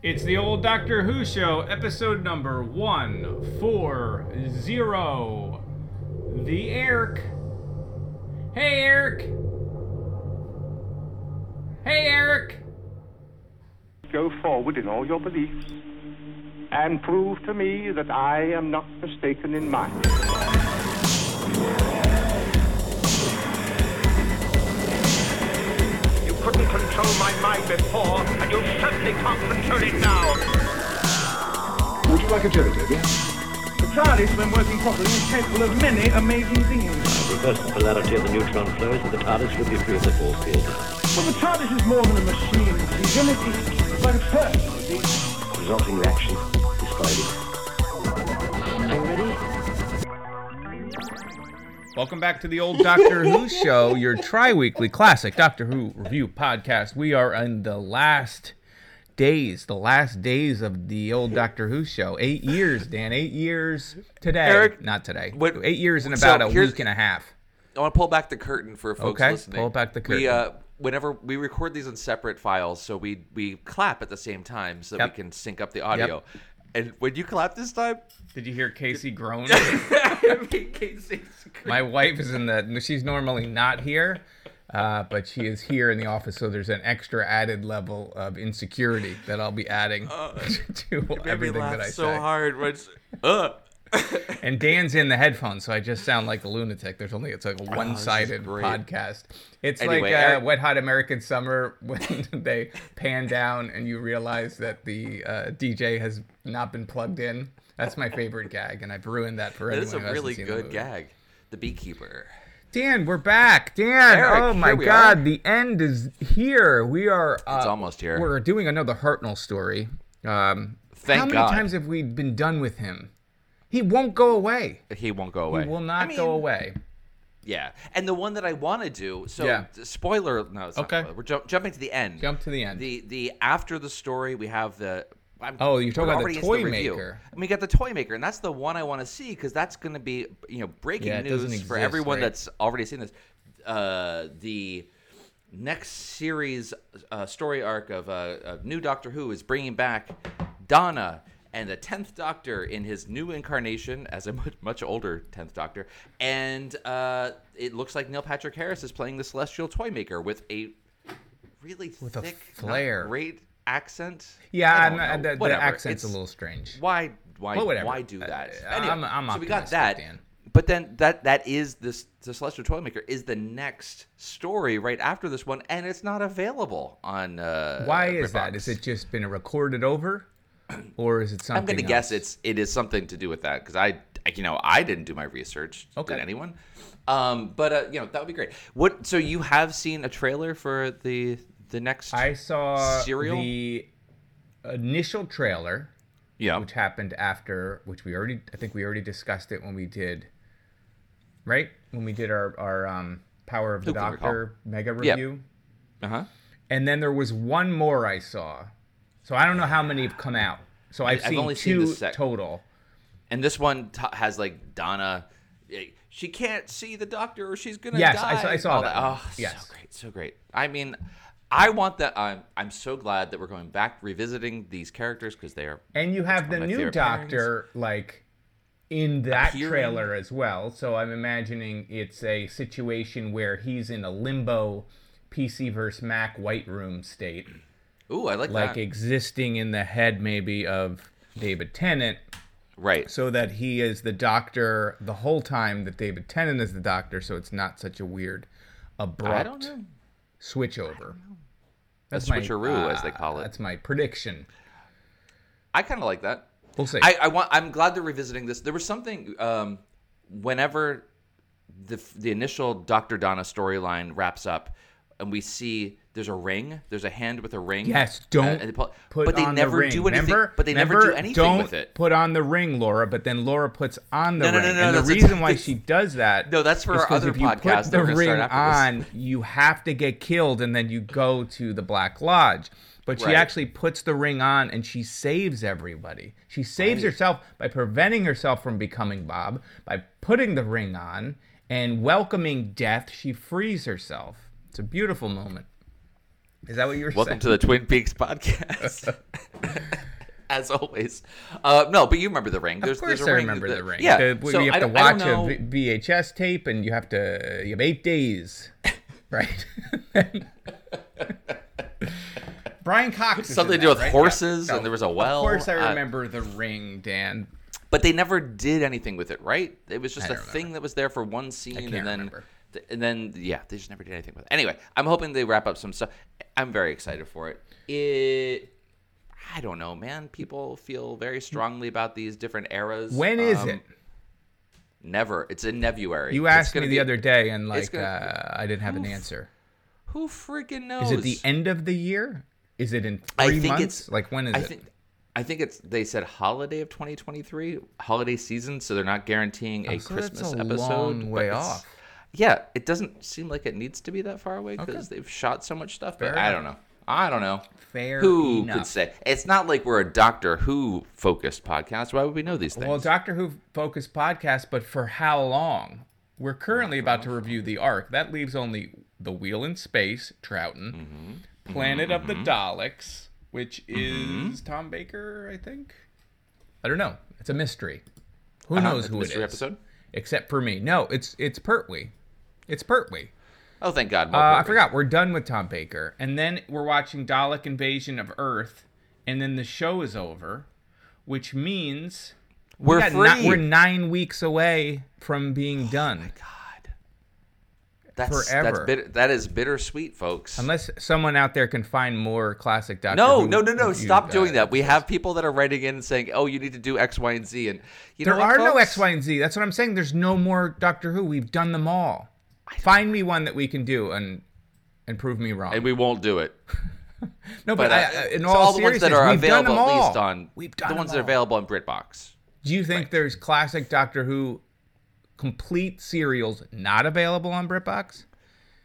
It's the old Doctor Who show, episode number 140. The Eric. Hey, Eric. Hey, Eric. Go forward in all your beliefs and prove to me that I am not mistaken in mine. Couldn't control my mind before, and you certainly can't control it now. Would you like a jelly, Toby? The TARDIS, when working properly, is capable of many amazing things. Reverse the polarity of the neutron flows and the TARDIS will be free of the force field. Well, the TARDIS is more than a machine. It's it's like a person, you see. Resulting reaction describe Welcome back to the old Doctor Who show, your tri weekly classic Doctor Who review podcast. We are in the last days, the last days of the old Doctor Who show. Eight years, Dan. Eight years today. Eric, Not today. what- Eight years in so about a week and a half. I want to pull back the curtain for folks Okay, listening. pull back the curtain. We, uh, whenever we record these in separate files, so we we clap at the same time so that Yep. we can sync up the audio. And when you clap this time, Did you hear Casey groan? My wife is in the. She's normally not here, uh, but she is here in the office. So there's an extra added level of insecurity that I'll be adding to made me everything that I so say. hard. When it's, uh. And Dan's in the headphones, so I just sound like a lunatic. There's only it's like a one-sided great. podcast. It's Anyway, like uh, Eric- Wet Hot American Summer when they pan down and you realize that the uh, DJ has not been plugged in. That's my favorite gag, and I've ruined that for That anyone is a really seen the good gag. The beekeeper. Dan, we're back. Dan, Eric, oh my God, are. the end is here. We are. Uh, It's almost here. We're doing another Hartnell story. Um, Thank god. how many God. times have we been done with him? He won't go away. He won't go away. He will not I go away. Yeah, and the one that I want to do. So, Yeah. spoiler. No, Okay. spoiler. We're jump, jumping to the end. Jump to the end. The the after the story, we have the. I'm, Oh, you're talking about the toy review. maker. And we got the toy maker, and that's the one I want to see because that's going to be you know breaking Yeah, news for everyone right? that's already seen this. Uh, the next series uh, story arc of, uh, of new Doctor Who is bringing back Donna and the tenth Doctor in his new incarnation as a much, much older tenth Doctor, and uh, it looks like Neil Patrick Harris is playing the Celestial Toy Maker with a really With a thick, not flair. great accent. Yeah, uh, the, the accent's a little strange. why why Well, why do that? Uh, Anyway, I'm- I'm so we got that. Dan. But then that that is this the Celestial Toymaker is the next story right after this one, and it's not available on. Uh, Why is that? BritBox. Is it just been recorded over, or is it something? I'm going to guess it's it is something to do with that because I I- you know I didn't do my research. Okay. Did anyone? Um, but uh, you know that would be great. What? So you have seen a trailer for the the next? I saw Serial? the initial trailer, yeah. which happened after, which we already, I think we already discussed it when we did, right? When we did our our um, Power of the Doctor mega Yep. review, Uh huh. and then there was one more I saw. So I don't know how many have come out. So I've, I've seen only two the sec- total. And this one t- has like Donna. eh, She can't see the doctor, or she's gonna Yes, die. I saw- I saw that one. Oh, Yes. so great, so great. I mean, I want that. I'm I'm so glad that we're going back revisiting these characters because they are. And you have the new Doctor like in that Appearing. trailer as well. So I'm imagining it's a situation where he's in a limbo PC versus Mac White Room state, Ooh, I like, that. like that. existing in the head maybe of David Tennant, right. so that he is the Doctor the whole time that David Tennant is the Doctor. So it's not such a weird, abrupt I don't know. switch over. A switcheroo, as they call it. That's my prediction. I kind of like that. We'll see. I, I want. I'm glad they're revisiting this. There was something. Um, whenever the the initial Doctor Donna storyline wraps up, and we see there's a ring, there's a hand with a ring. Yes, uh, don't pull- put but they on never the ring. do anything. Remember? but they never do anything don't with it. Put on the ring, Laura. But then Laura puts on the No, ring, no, no, and the reason why she does that. No, that's for our other if you podcast put the ring on, you have to get killed, and then you go to the Black Lodge. But she Right. actually puts the ring on, and she saves everybody. She saves herself by preventing herself from becoming Bob by putting the ring on and welcoming death. She frees herself. It's a beautiful moment. Is that what you were saying? Welcome saying? to the Twin Peaks podcast. as always. Uh, no, but you remember the ring. There's, of course, there's a I ring remember that- the ring. Yeah, The- so you have to watch a VHS tape, and you have to you have eight days, right? Brian Cox. something to do with right? horses, Yeah. and there was a well. Of course, I Uh, remember the ring, Dan. but they never did anything with it, right? It was just a don't thing that was there for one scene, and then, remember. And then yeah, they just never did anything with it. Anyway, I'm hoping they wrap up some stuff. I'm very excited for it. It, I don't know, man. People feel very strongly about these different eras. When is Um, it? Never. It's in February. You asked me the be- other day, and like gonna- uh, I didn't have an answer. Who freaking knows? Is it the end of the year? Is it in I three think months? it's like when is I it? think I think it's they said holiday of 2023, holiday season, so they're not guaranteeing a Oh, so that's Christmas a episode. long way off. Yeah, it doesn't seem like it needs to be that far away because they've shot so much stuff. But Fair I don't know. I don't know. Fair Who enough. could say? It's not like we're a Doctor Who focused podcast. Why would we know these things? Well, Doctor Who focused podcast, but for how long? We're currently about to review the Ark. That leaves only the Wheel in Space, Troughton, Mm-hmm. Planet of the Daleks, which is Tom Baker, I think. I don't know. It's a mystery. Who Uh-huh, knows it's who it mystery episode? Except for me. No, it's it's Pertwee. It's Pertwee. oh, thank God. Uh, I forgot. We're done with Tom Baker, and then we're watching Dalek Invasion of Earth, and then the show is over, which means we We're got free. ni- we're nine weeks away from being done. My God. That's Forever. that's bitter, that is bittersweet, folks. Unless someone out there can find more classic Doctor No, Who no, no, no! Stop uh, doing that. We have people that are writing in and saying, "Oh, you need to do X, Y, and Z." And you There know what, are no? X, Y, and Z. That's what I'm saying. There's no more Doctor Who. We've done them all. Find me one that we can do and and prove me wrong. and we won't do it. no, but, But I, uh, uh, in so all, all the ones that seriousness, are we've done available, them at all. least on we've done the ones them that are available on BritBox. Do you think there's classic Doctor Who complete serials not available on BritBox?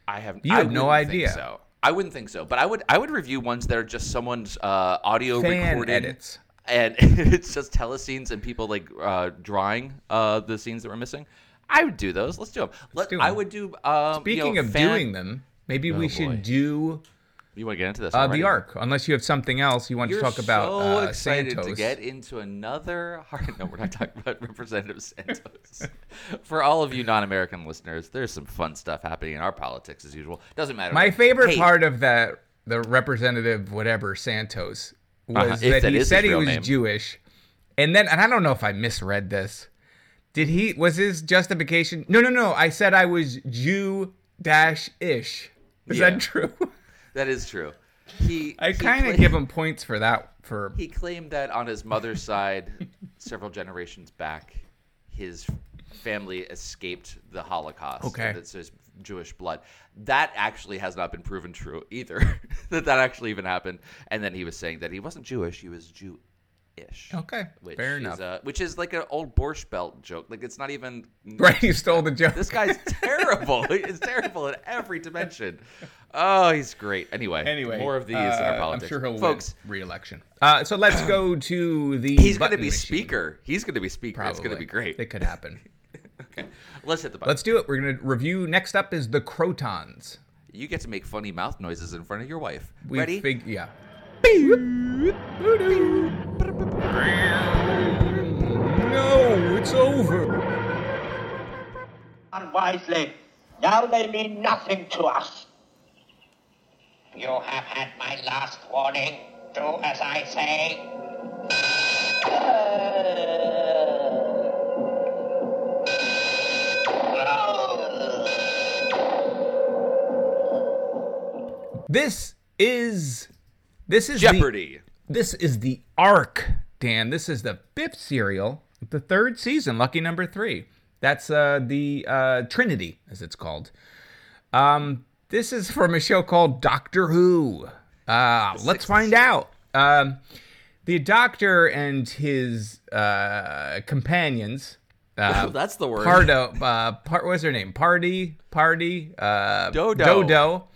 I have. You I have no wouldn't think idea. So I wouldn't think so, but I would. I would review ones that are just someone's uh, audio Fan recording edits. and it's just telescenes and people like uh, drawing uh, the scenes that we're missing. I would do those. Let's do them. Let, do I 'em. would do. Um, Speaking you know, of fan- doing them, maybe we Oh, should boy. do you want to get into this? uh, the Ark, unless you have something else you want You're to talk about. so uh, excited Santos. to get into another hard. No, we're not talking about Representative Santos. For all of you non-American listeners, there's some fun stuff happening in our politics as usual. Doesn't matter. My favorite Hey, part of that, the representative, whatever Santos, was Uh-huh, that, that he said he was name. Jewish, and then, and I don't know if I misread this. Did he? Was his justification? No, no, no. I said I was Jew dash ish. Is Yeah. that true? That is true. He. I kind of give him points for that. For He claimed that on his mother's side, several generations back, his family escaped the Holocaust. Okay. It's his Jewish blood. That actually has not been proven true either. that that actually even happened. And then he was saying that he wasn't Jewish; he was Jewish. okay, Which fair is, enough. Uh, which is like an old Borscht Belt joke. Like it's not even. right, you stole the joke. This guy's terrible. He's terrible in every dimension. Oh, he's great. Anyway, Anyway, more of these in our uh, politics. I'm sure he'll folks. win re-election. Uh, so let's go to the. He's going to be machine. speaker. He's going to be speaker. It's going to be great. It could happen. Okay, let's hit the button. Let's do it. We're going to review. Next up is the Crotons. You get to make funny mouth noises in front of your wife. We Ready? Fig- yeah. No, it's over. unwisely. Now they mean nothing to us. You have had my last warning. Do as I say. This is this is Jeopardy. The, this is the Ark, Dan. This is the fifth serial, the third season, lucky number three. That's uh, the uh, Trinity, as it's called. Um, this is from a show called Doctor Who. Uh, let's find out. Um, the Doctor and his uh, companions. Uh, Oh, that's the word. Pardo, uh, part, what's her name? Party, Party, uh, Dodo. Dodo,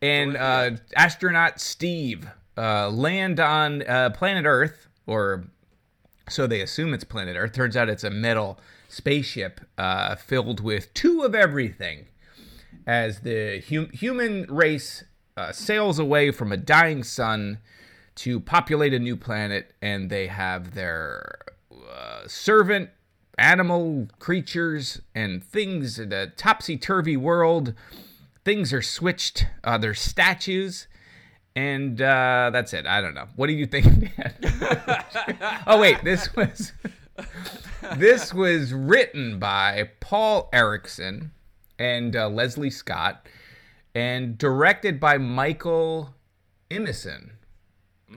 and uh, astronaut Steve uh, land on uh, planet Earth, or so they assume it's planet Earth. Turns out it's a metal spaceship uh, filled with two of everything. As the hu- human race uh, sails away from a dying sun to populate a new planet, and they have their uh, servant animal creatures and things in a topsy turvy world. Things are switched. Uh, there's statues. And uh, that's it. I don't know. What do you think, Dan? oh wait, this was this was written by Paul Erickson and uh, Lesley Scott, and directed by Michael Imison.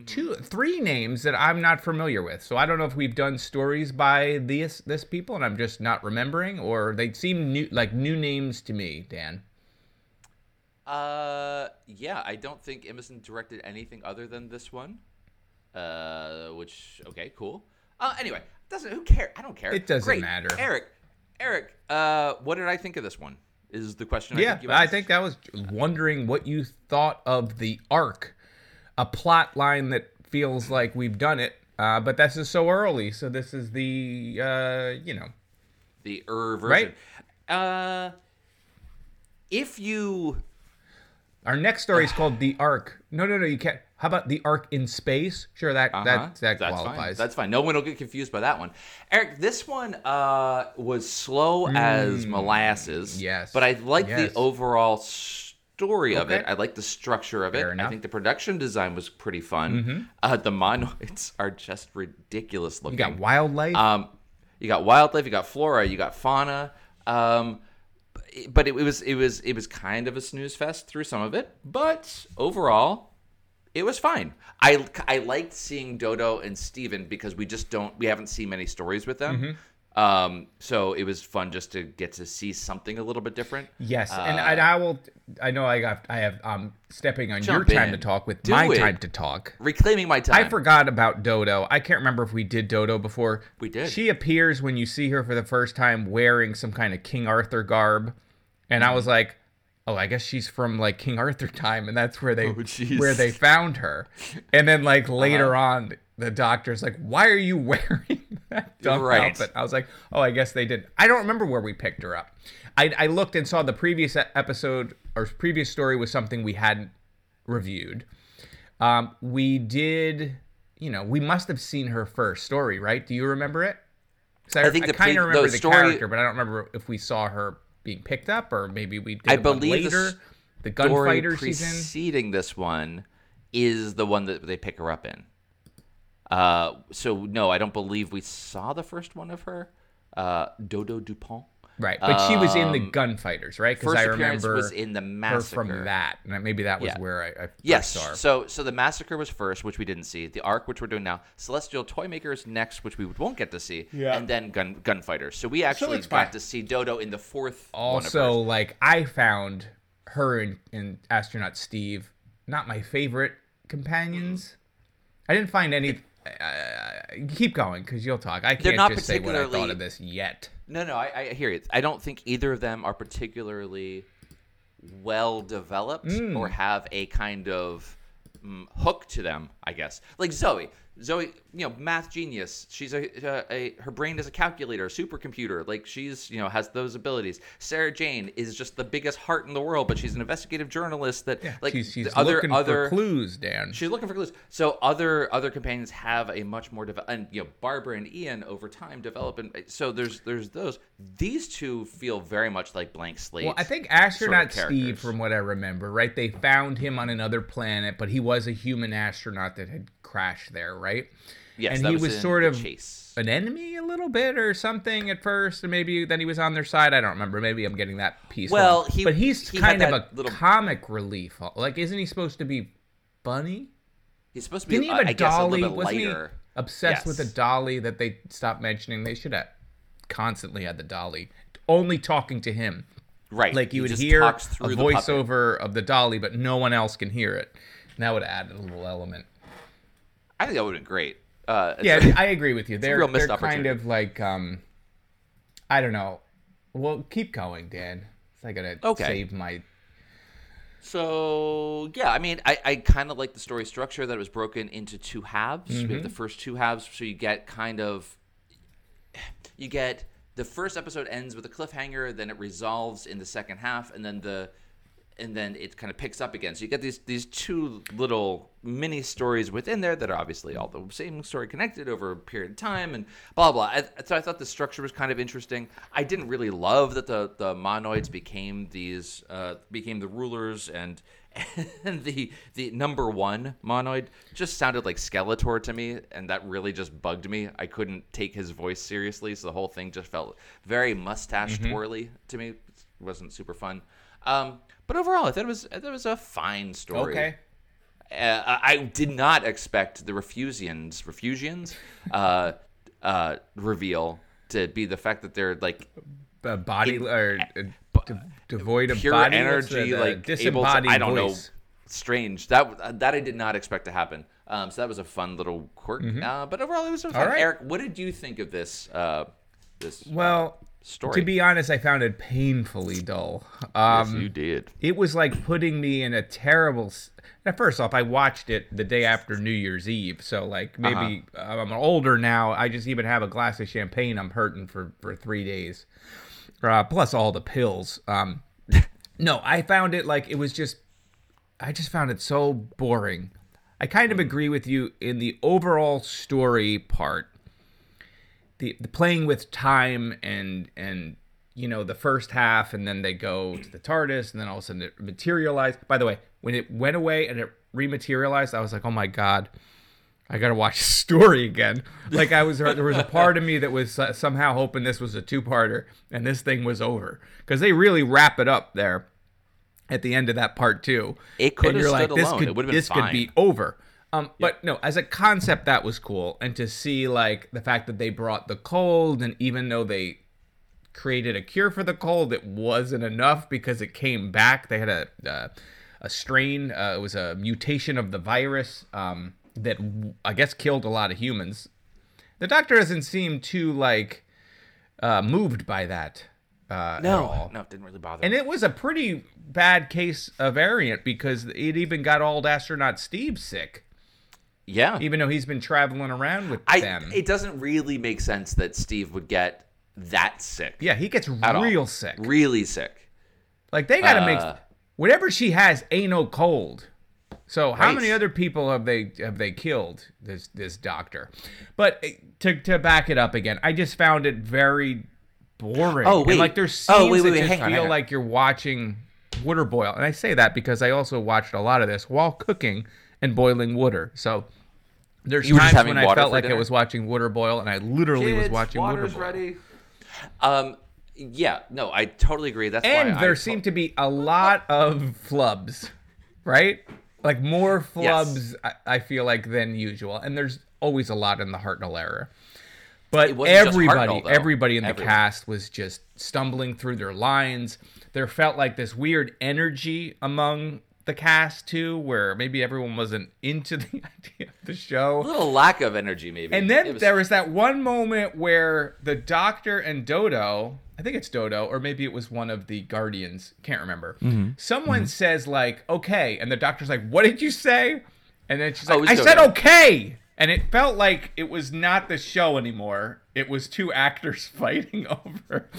Two, three names that I'm not familiar with. So I don't know if we've done stories by these this people, and I'm just not remembering, or they seem new, like new names to me. Dan. Uh, yeah, I don't think Emerson directed anything other than this one. Uh, which okay, cool. Uh, anyway, doesn't who care? I don't care. It doesn't Great. matter. Eric, Eric, uh, what did I think of this one? Is the question? I Yeah, think you I think that was wondering what you thought of the Ark, a plot line that feels like we've done it, uh, but this is so early. So this is the uh, you know the er version. right? Uh, if you our next story is called the Ark. No, no, no, you can't. How about the Ark in space? Sure, that Uh-huh. that that That's qualifies. Fine. That's fine. No one will get confused by that one. Eric, this one uh, was slow as molasses. Mm. Yes. But I like Yes. the overall story of it. I like the structure of it. Fair I think the production design was pretty fun. Mhm. Uh, the monoids are just ridiculous looking. You got wildlife. Um, you got wildlife. You got flora. You got fauna. Um, but it, it was it was it was kind of a snooze fest through some of it. But overall, it was fine. I I liked seeing Dodo and Steven because we just don't we haven't seen many stories with them. Mhm. Um, so it was fun just to get to see something a little bit different. Yes, and, Uh, and I will. I know I got. I have. Um, stepping on your time in. to talk with Do my it. time to talk. reclaiming my time. I forgot about Dodo. I can't remember if we did Dodo before. We did. She appears when you see her for the first time wearing some kind of King Arthur garb, and I was like, "Oh, I guess she's from like King Arthur time," and that's where they Oh, where they found her. And then like later Uh-huh. on, the doctor's like, "Why are you wearing dumb Right. outfit?" I was like, "Oh, I guess they did." I don't remember where we picked her up. I, I looked and saw the previous episode or previous story was something we hadn't reviewed. Um, we did, you know, we must have seen her first story, right? Do you remember it? I, I think the kind pre- of remember the the, story- character, but I don't remember if we saw her being picked up or maybe we did I believe the later. s- The gunfighter preceding this one is the one that they pick her up in. Uh, so no, I don't believe we saw the first one of her. Uh, Dodo Dupont. Right, but she was in the Um, gunfighters, right? Because first I appearance remember was in the her massacre. from that, and maybe that was Yeah. where I, I Yes. saw her. So so the massacre was first, which we didn't see. The Ark, which we're doing now. Celestial Toy Makers next, which we won't get to see. Yeah. And then gun gunfighters. So we actually it's fine. got to see Dodo in the fourth one of also hers. like i found her and, and astronaut steve not my favorite companions i didn't find any uh, keep going because you'll talk i can't not just say what i thought of this yet No, no, I, I hear you. I don't think either of them are particularly well developed Mm. or have a kind of mm, hook to them. I guess like Zoe. Zoe, you know, math genius. She's a, a, a her brain is a calculator, a supercomputer. Like she's you know has those abilities. Sarah Jane is just the biggest heart in the world, but she's an investigative journalist that like she's, she's the other looking other for clues dan She's looking for clues. So other other companions have a much more develop, and you know Barbara and Ian over time develop, and so there's there's those. These two feel very much like blank slate. well i think astronaut steve from what i remember right they found him on another planet but he was a human astronaut that had crashed there right Yes, and that he was was sort of Chase. an enemy a little bit or something at first, and maybe then he was on their side. I don't remember. Maybe I'm getting that piece. Well, wrong. he- but he's he kind of a little- comic relief. Like, isn't he supposed to be funny? He's supposed to be, Didn't he have a I guess, a dolly? Wasn't he obsessed with a dolly that they stopped mentioning? They should have constantly had the dolly, only talking to him. Right. Like you He would hear a the puppet. voiceover of the dolly, but no one else can hear it. And that would add a little element. I think that would have been great. Uh, yeah, a- I agree with you. They're, they're kind of like um I don't know. Well, keep going, Dan. I gotta Okay. save my So yeah, I mean, I, I kind of like the story structure that it was broken into two halves. We Mm-hmm. have the first two halves, so you get kind of you get the first episode ends with a cliffhanger, then it resolves in the second half, and then the and then it kind of picks up again. So you get these these two little mini stories within there that are obviously all the same story connected over a period of time and blah blah. I, so I thought the structure was kind of interesting. I didn't really love that the the monoids became these uh, became the rulers and. And the the number one monoid just sounded like Skeletor to me, and that really just bugged me. I couldn't take his voice seriously, so the whole thing just felt very mustache twirly to me. It wasn't super fun. Um, but overall, I thought it was it was a fine story. Okay. Uh, I did not expect the Refusians Refusians uh, uh, reveal to be the fact that they're like Uh, body or uh, devoid of pure body. Energy, like able to, I don't voice. know, strange. That that I did not expect to happen. Um, so that was a fun little quirk. Uh, but overall, it was fun. Mm-hmm. All right. Eric, what did you think of this? Uh, this Well, story. to be honest, I found it painfully dull. Um, yes, you did. it was like putting me in a terrible. Now, first off, I watched it the day after New Year's Eve, so like maybe Uh-huh. I'm older now. I just even have a glass of champagne. I'm hurting for for three days, uh, plus all the pills. Um, no, I found it like it was just. I just found it so boring. I kind of agree with you in the overall story part the, the playing with time and and you know the first half and then they go to the TARDIS and then all of a sudden it materialized. By the way, when it went away and it rematerialized, I was like, oh my god, I gotta watch the story again. Like I was there was a part of me that was uh, somehow hoping this was a two parter and this thing was over because they really wrap it up there at the end of that part too. It could And have you're stood like, this alone. could It would've been this could be over. Um, but no, as a concept, that was cool, and to see like the fact that they brought the cold, and even though they created a cure for the cold, it wasn't enough because it came back. They had a uh, a strain. Uh, it was a mutation of the virus um, that I guess killed a lot of humans. The doctor doesn't seem too like uh, moved by that. Uh, No, no, it didn't really bother. And me. it was a pretty bad case of variant because it even got old astronaut Steve sick, yeah, even though he's been traveling around with I. them. It doesn't really make sense that Steve would get that sick. yeah, he gets at all. real sick. Really sick. Like they got to Uh, make whatever she has ain't no cold. So how Right. many other people have they have they killed this this doctor? But eh, to to back it up again, I just found it very boring. Oh, And, wait. like there's scenes Oh, wait, wait, that wait, just on, feel like you're watching water boil, and I say that because I also watched a lot of this while cooking and boiling water. So there's You were times having when I felt for like I was watching water boil, and I literally was watching water boil. ready. Um, yeah, no, I totally agree. That's and why there I, seem to be a lot of flubs, right? Like more Yes. flubs, I, I feel like than usual. And there's always a lot in the Hartnell era. But It wasn't just everybody, Hartnell, everybody in the Everyone. cast was just stumbling through their lines. There felt like this weird energy among the cast too, where maybe everyone wasn't into the idea of the show. a little lack of energy, maybe. And then was- there was that one moment where the doctor and Dodo, I think it's Dodo, or maybe it was one of the Guardians, can't remember. Mm-hmm. Someone says, like, okay. And the doctor's like, what did you say? And then she's Oh, like, was I said okay. And it felt like it was not the show anymore. It was two actors fighting over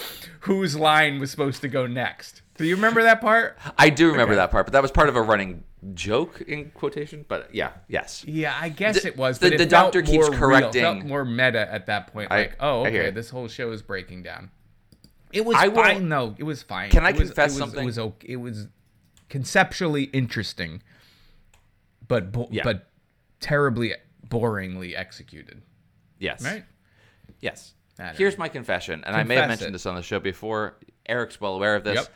whose line was supposed to go next. Do you remember that part? I do remember that part, but that was part of a running joke in quotation. But yeah, yes. Yeah, I guess The- it was. the- But it the doctor keeps more real, correcting- felt more meta at that point. I- Like, oh, okay, this whole show is breaking down. It was I will- fine though. It was fine. Can I It was- confess it was, something? It was okay. It was conceptually interesting, but bo- Yeah. but terribly boringly executed. Yes. Right? Yes. Here's my confession, and I may have mentioned it. this on the show before. Eric's well aware of this. Yep.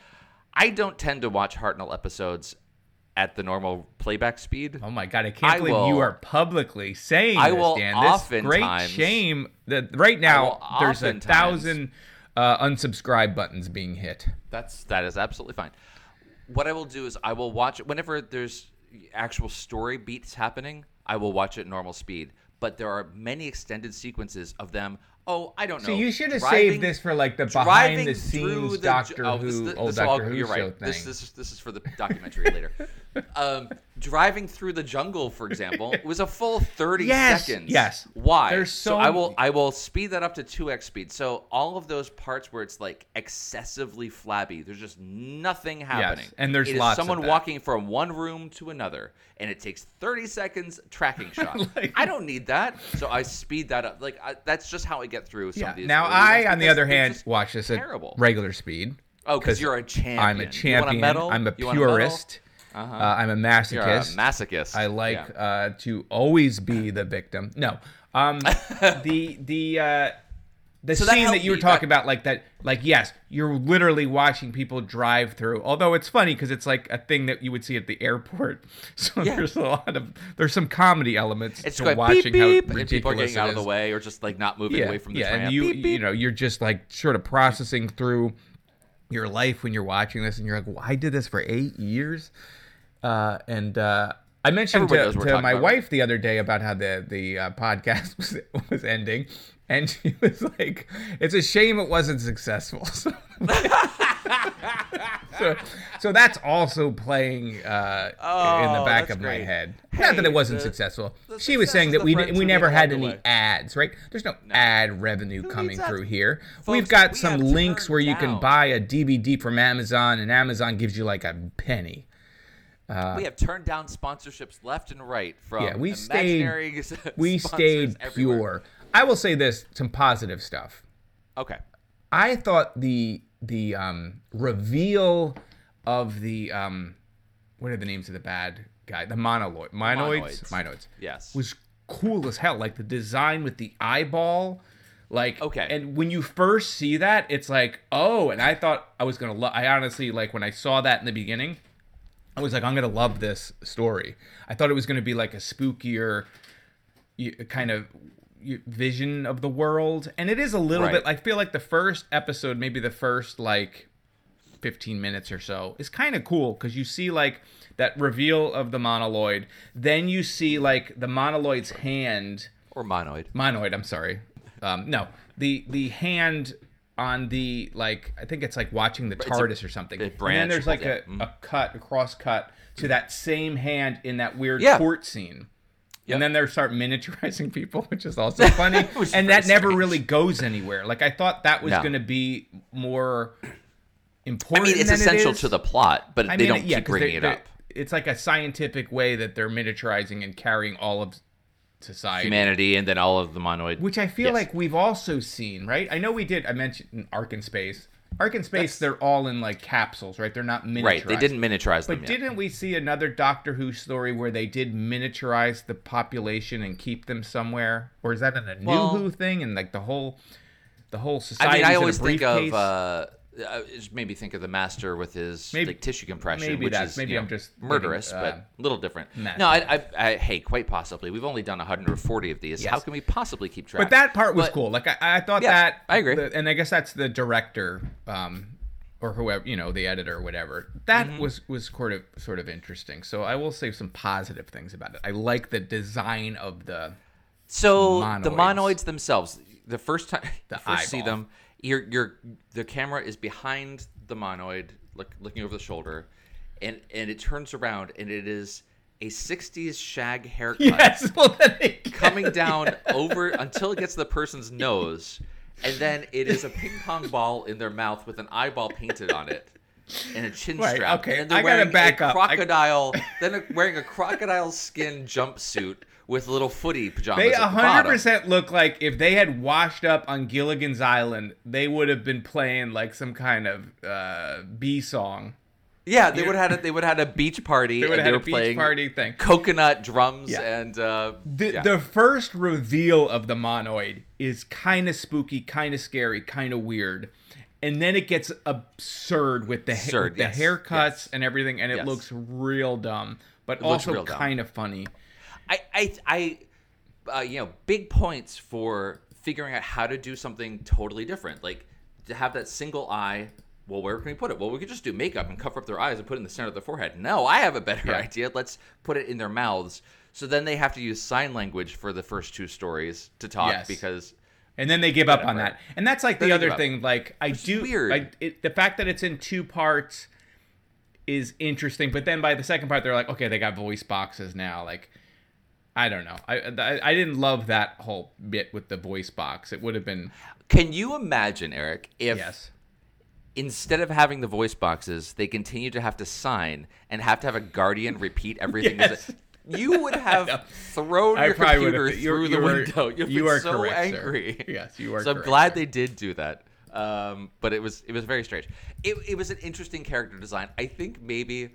I don't tend to watch Hartnell episodes at the normal playback speed. Oh my god, I can't I believe will- you are publicly saying I this, will Dan. This great shame that right now there's a thousand uh, unsubscribe buttons being hit. That's that is absolutely fine. What I will do is I will watch it whenever there's actual story beats happening. I will watch it normal speed. But there are many extended sequences of them. Oh, I don't know. So you should have driving- saved this for like the behind the scenes the- Doctor oh, Who, this- this- old this all- Doctor Who you're show right. thing. This, this, is- this is for the documentary later. Um, driving through the jungle, for example, was a full 30 Yes, seconds. yes. Why? There's so I will I will speed that up to 2x speed. So all of those parts where it's like excessively flabby, there's just nothing happening. Yes, and there's It is lots of someone walking from one room to another and it takes 30 seconds tracking shot. Like- I don't need that. So I speed that up. Like I, that's just how I get through some Yeah. of these Now I, on the other hand, watch this at terrible. regular speed. Oh, because you're a champion. I'm a champion. I'm a You want medal? purist. Uh-huh. Uh, I'm a masochist. A masochist. I like Yeah. uh, to always be the victim. No, um, the the uh, the So scene that, helped you were me. talking That- about, like that, like yes, you're literally watching people drive through. Although it's funny because it's like a thing that you would see at the airport. So Yeah. there's a lot of there's some comedy elements It's to watching beep beep, how and people are getting out of the way or just like not moving yeah, away from the yeah, tram. and you beep. you know you're just like sort of processing through your life when you're watching this, and you're like, well, I did this for eight years, uh, and uh, I mentioned Everybody to, knows what we're to my wife the other day about how the the uh, podcast was was ending, and she was like, "It's a shame it wasn't successful." So, so, so that's also playing uh, in the Oh, back of my great. head. Not that it wasn't the- successful. the She was saying that we we never had any way. ads, right? There's no ad revenue coming through here. Folks, We've got we some links where you can buy a DVD from Amazon, and Amazon gives you like a penny. we have turned down sponsorships left and right from yeah, we stayed we stayed everywhere. pure. I will say this: some positive stuff. Okay. I thought the the um, reveal of the um, what are the names of the bad guy? The monoloid, monoids, Monoids. monoids. Yes. was cool as hell. Like the design with the eyeball. Like Okay. and when you first see that, it's like oh, and I thought I was gonna love. I honestly like when I saw that in the beginning, I was like I'm gonna love this story. I thought it was gonna be like a spookier, kind of vision of the world, and it is a little Right. bit. I feel like the first episode, maybe the first like 15 minutes or so is kind of cool because you see like that reveal of the monoloid then you see like the monoloid's hand Or monoid. monoid i'm sorry um, no the the hand on the like i think it's like watching the a- tardis or something a and then there's like a, a cut a cross cut to that same hand in that weird Yeah. court scene Yep. and then they start miniaturizing people, which is also funny. And very that never really goes anywhere. Like I thought that was No. going to be more important. I important. mean, it's than it essential is. to the plot, but I they mean, don't yeah, keep 'cause bringing it up. It's like a scientific way that they're miniaturizing and carrying all of society. Humanity and then all of the monoid. Which I feel Yes. like we've also seen, right? I know we did. I mentioned Ark in Space. Ark in Space, they're all in like capsules, right? They're not miniaturized. Right, they didn't miniaturize them But didn't we see another Doctor Who story where they did miniaturize the population and keep them somewhere? Or is that in a New Well- Who thing and like the whole, the whole society? I mean, I always think of uh, uh, it maybe think of the master with his Maybe- like tissue compression, maybe which that's- is maybe I'm know, just murderous, uh, but a little different. No, I, I, I, hey, quite possibly. We've only done 140 of these. Yes. How can we possibly keep track? But that part was But- cool. Like I, I thought Yeah, that. I agree. the- and I guess that's the director, um, or whoever you know, the editor, or whatever. That Mm-hmm. was was sort of sort of interesting. So I will say some positive things about it. I like the design of the. So monoids. the monoids themselves, the first time The you first see them, your your the camera is behind the monoid, look, looking over the shoulder, and and it turns around and it is a '60s shag haircut Yes, well, coming down over until it gets to the person's nose, and then it is a ping pong ball in their mouth with an eyeball painted on it. And a chin Right, strap. okay, And then I they're gotta back a up. I- then a- wearing a crocodile skin jumpsuit with little footy pajamas. They at the 100 bottom. percent look like if they had washed up on Gilligan's Island, they would have been playing like some kind of uh, B song. Yeah, they would have had a, they would have had a beach party. They would have had a beach party thing. coconut drums Yeah. and uh, The, yeah. the first reveal of the monoid is kind of spooky, kind of scary, kind of weird. And then it gets absurd with the, Absurd, with the haircuts yes. and everything, and it Yes. looks real dumb, but looks also kind of funny. I, I, I, uh, you know, big points for figuring out how to do something totally different. Like to have that single eye. Well, where can we put it? Well, we could just do makeup and cover up their eyes and put it in the center of their forehead. No, I have a better Yeah. idea. Let's put it in their mouths. So then they have to use sign language for the first two stories to talk Yes. because And then they give up on that. And that's like Then the other thing. Like I Which do weird. I, it, the fact that it's in two parts is interesting. But then by the second part, they're like, okay, they got voice boxes now. Like, I don't know. I I, I didn't love that whole bit with the voice box. It would have been Can you imagine, Eric, if yes. instead of having the voice boxes, they continue to have to sign and have to have a guardian repeat everything? Yes. you would have thrown I your computer through the you are- window. You've you are so correct, sir. angry. Yes, you are So I'm glad sir. they did do that. Um, but it was it was very strange. It, it was an interesting character design. I think maybe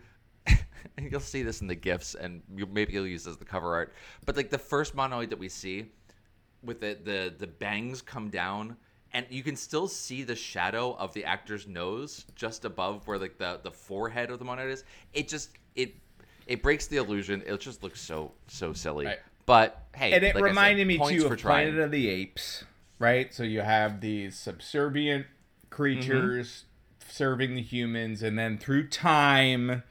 and you'll see this in the gifs, and you, maybe you'll use this as the cover art. But like the first monoid that we see, with the the the bangs come down, and you can still see the shadow of the actor's nose just above where like the the forehead of the monoid is. It just it it breaks the illusion. It just looks so so silly. Right. But hey, and it like I said, reminded me too for of trying. Planet of the Apes, right? So you have these subservient creatures Mm-hmm. serving the humans, and then through time,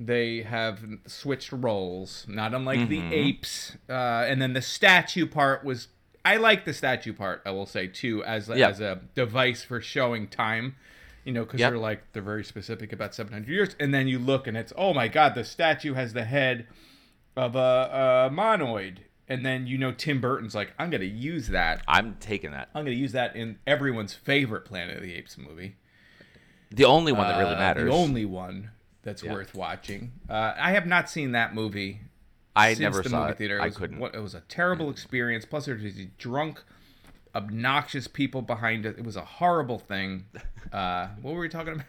they have switched roles, not unlike Mm-hmm. the apes. Uh, and then the statue part was, I like the statue part. I will say too, as a, Yeah. as a device for showing time. You know, because Yep. they're like they're very specific about 700 years, and then you look and it's oh my god, the statue has the head of a, a monoid, and then you know Tim Burton's like, I'm gonna use that. I'm taking that. I'm gonna use that in everyone's favorite Planet of the Apes movie. The only one that really Uh, matters. The only one that's Yeah. worth watching. Uh, I have not seen that movie. I never the saw movie it. theater. I was, couldn't. What, it was a terrible experience. Plus, there was these drunk, obnoxious people behind it. It was a horrible thing. Uh, what were we talking about?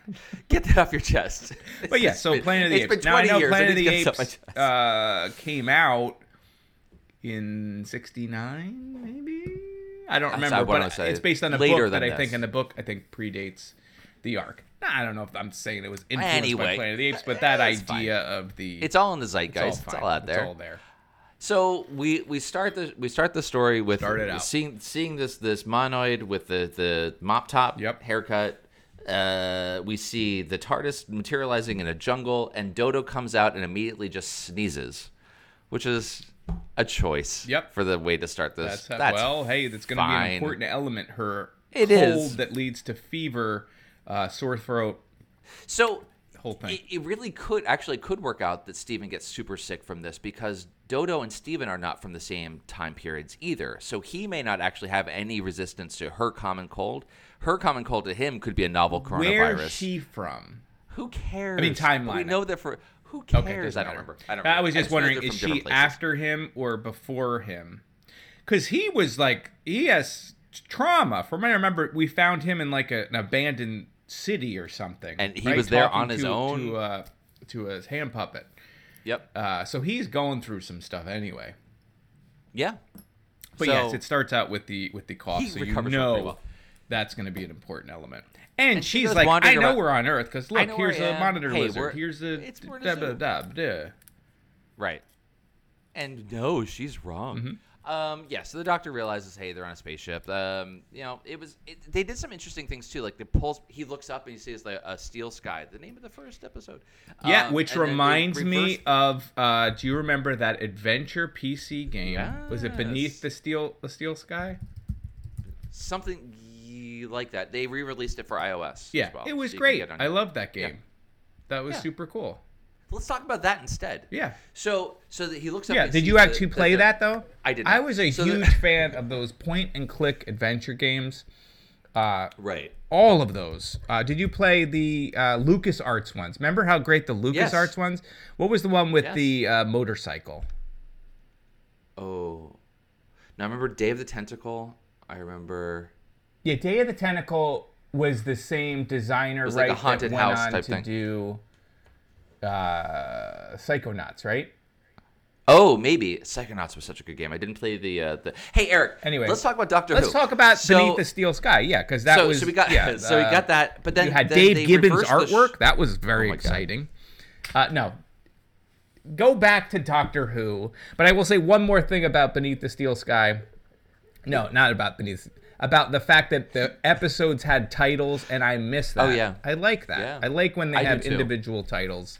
Get that off your chest. But yeah, so been- Planet of the Apes. been Now I know years. Planet of the to get this off my Apes uh, came out in '69, maybe. I don't That's remember, but it's based on a Later book that I think, and the book I think predates the Ark. I don't know if I'm saying it was influenced by Planet of the Apes, but that it's fine. idea of the It's all in the it's zeitgeist. It's all, out there. It's all there. So we we start the we start the story with Start it out. seeing seeing this this monoid with the the mop top Yep. haircut. Uh, we see the TARDIS materializing in a jungle, and Dodo comes out and immediately just sneezes, which is a choice. Yep. For the way to start this. That's, well, hey, that's going to be an important element. Her It cold is. that leads to fever, uh, sore throat. So Whole thing. It, it really could actually could work out that Steven gets super sick from this because Dodo and Steven are not from the same time periods either. So he may not actually have any resistance to her common cold. Her common cold to him could be a novel coronavirus. Where's she from? Who cares? I mean, timeline. We know that for who cares? doesn't I don't remember. I don't. I was just wondering, is she places. after him or before him? Because he was like, he has trauma. From what I remember, we found him in like a, an abandoned city or something, And he was there Talking on his to, own? to, uh, to his hand puppet. Yep. Uh, so he's going through some stuff anyway. Yeah. But So- yes, it starts out with the with the cough, so you know well. that's going to be an important element. And, And she's goes like, "I know around- we're on Earth because look, here's a monitor Hey, lizard. Here's a it's- we're in a dub zoo." dub dub. Right. And no, she's wrong. Mm-hmm. Um, yeah, so the doctor realizes, hey, they're on a spaceship. Um, you know, it was it, they did some interesting things too. Like the pulse, he looks up and he sees the a steel sky. The name of the first episode. Yeah, Um, which and then they reminds me of. Uh, do you remember that adventure PC game? Was it Beneath the Steel the Steel Sky? something like that. They re-released it for iOS. Yeah, as well, it was so great. get it on I loved that game. Yeah. That was Yeah. super cool. Let's talk about that instead. Yeah. So, so that he looks up. Yeah. Did you actually the- play the- that though? I did. Not. I was a So the- huge fan of those point and click adventure games. Uh, Right. all of those. Uh, did you play the uh, Lucas Arts ones? Remember how great the Lucas Yes. Arts ones? What was the one with Yes. the uh, motorcycle? Oh. Now I remember Day of the Tentacle. I remember. Yeah, Day of the Tentacle was the same designer, was right? like a haunted that went house on type to thing. do uh, Psychonauts, right? Oh, maybe Psychonauts was such a good game. I didn't play the uh, the. Hey, Eric. Anyway, let's talk about Doctor Let's Who. talk about So- Beneath the Steel Sky. Yeah, because that so, was so we got yeah, so we uh, got that, but then you had then Dave Gibbons' the sh- artwork. that was very Oh exciting. Uh, no, go back to Doctor Who. But I will say one more thing about Beneath the Steel Sky. No, not about Beneath. About the fact that the episodes had titles, and I miss that. Oh, yeah. I like that. Yeah. I like when they I have individual titles.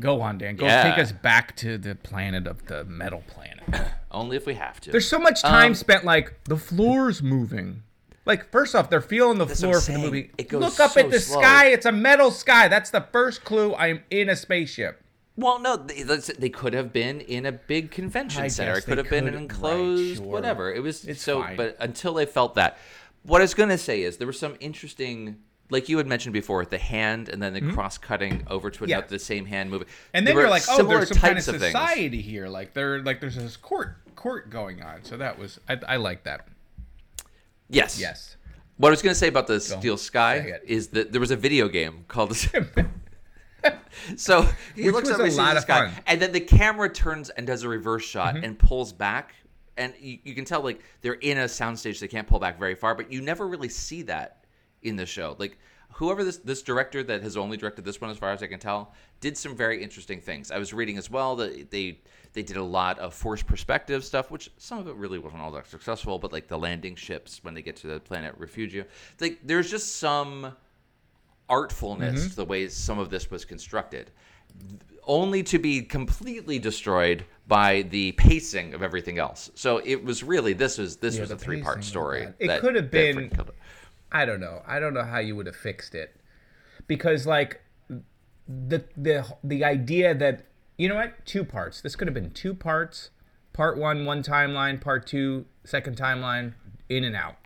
Go on, Dan. Go Yeah. take us back to the planet of the metal planet. Only if we have to. There's so much time Um, spent like the floor's moving. Like first off, they're feeling the That's what I'm floor for the movie. It goes Look up so at the slow. sky. It's a metal sky. That's the first clue. I'm in a spaceship. Well, no, they, they could have been in a big convention I center. It could have been an right, enclosed sure. whatever. It was It's so, fine. but until they felt that, what I was gonna say is there were some interesting, like you had mentioned before, the hand and then the cross cutting over to Mm-hmm. Yeah. another, the same hand moving. And then you're like, oh, there's some kind of types of things. society here. Like there, like there's this court court going on. So that was I, I like that. Yes. Yes. What I was going to say about the Steel Sky is that there was a video game called. So he Which looks was up and sees the of sky, fun. and then the camera turns and does a reverse shot Mm-hmm. and pulls back, and you, you can tell like they're in a soundstage; they can't pull back very far, but you never really see that in the show. Like whoever this this director that has only directed this one, as far as I can tell, did some very interesting things. I was reading as well that they they did a lot of forced perspective stuff, which some of it really wasn't all that successful. But like the landing ships when they get to the planet Refugio, like there's just some artfulness Mm-hmm. to the way some of this was constructed, only to be completely destroyed by the pacing of everything else. So it was really this was this Yeah, was a three part story. It could have been- freaking killed it. I don't know. I don't know how you would have fixed it, because like the the the idea that you know what two parts. This could have been two parts. Part one, one timeline. Part two, second timeline. In and out.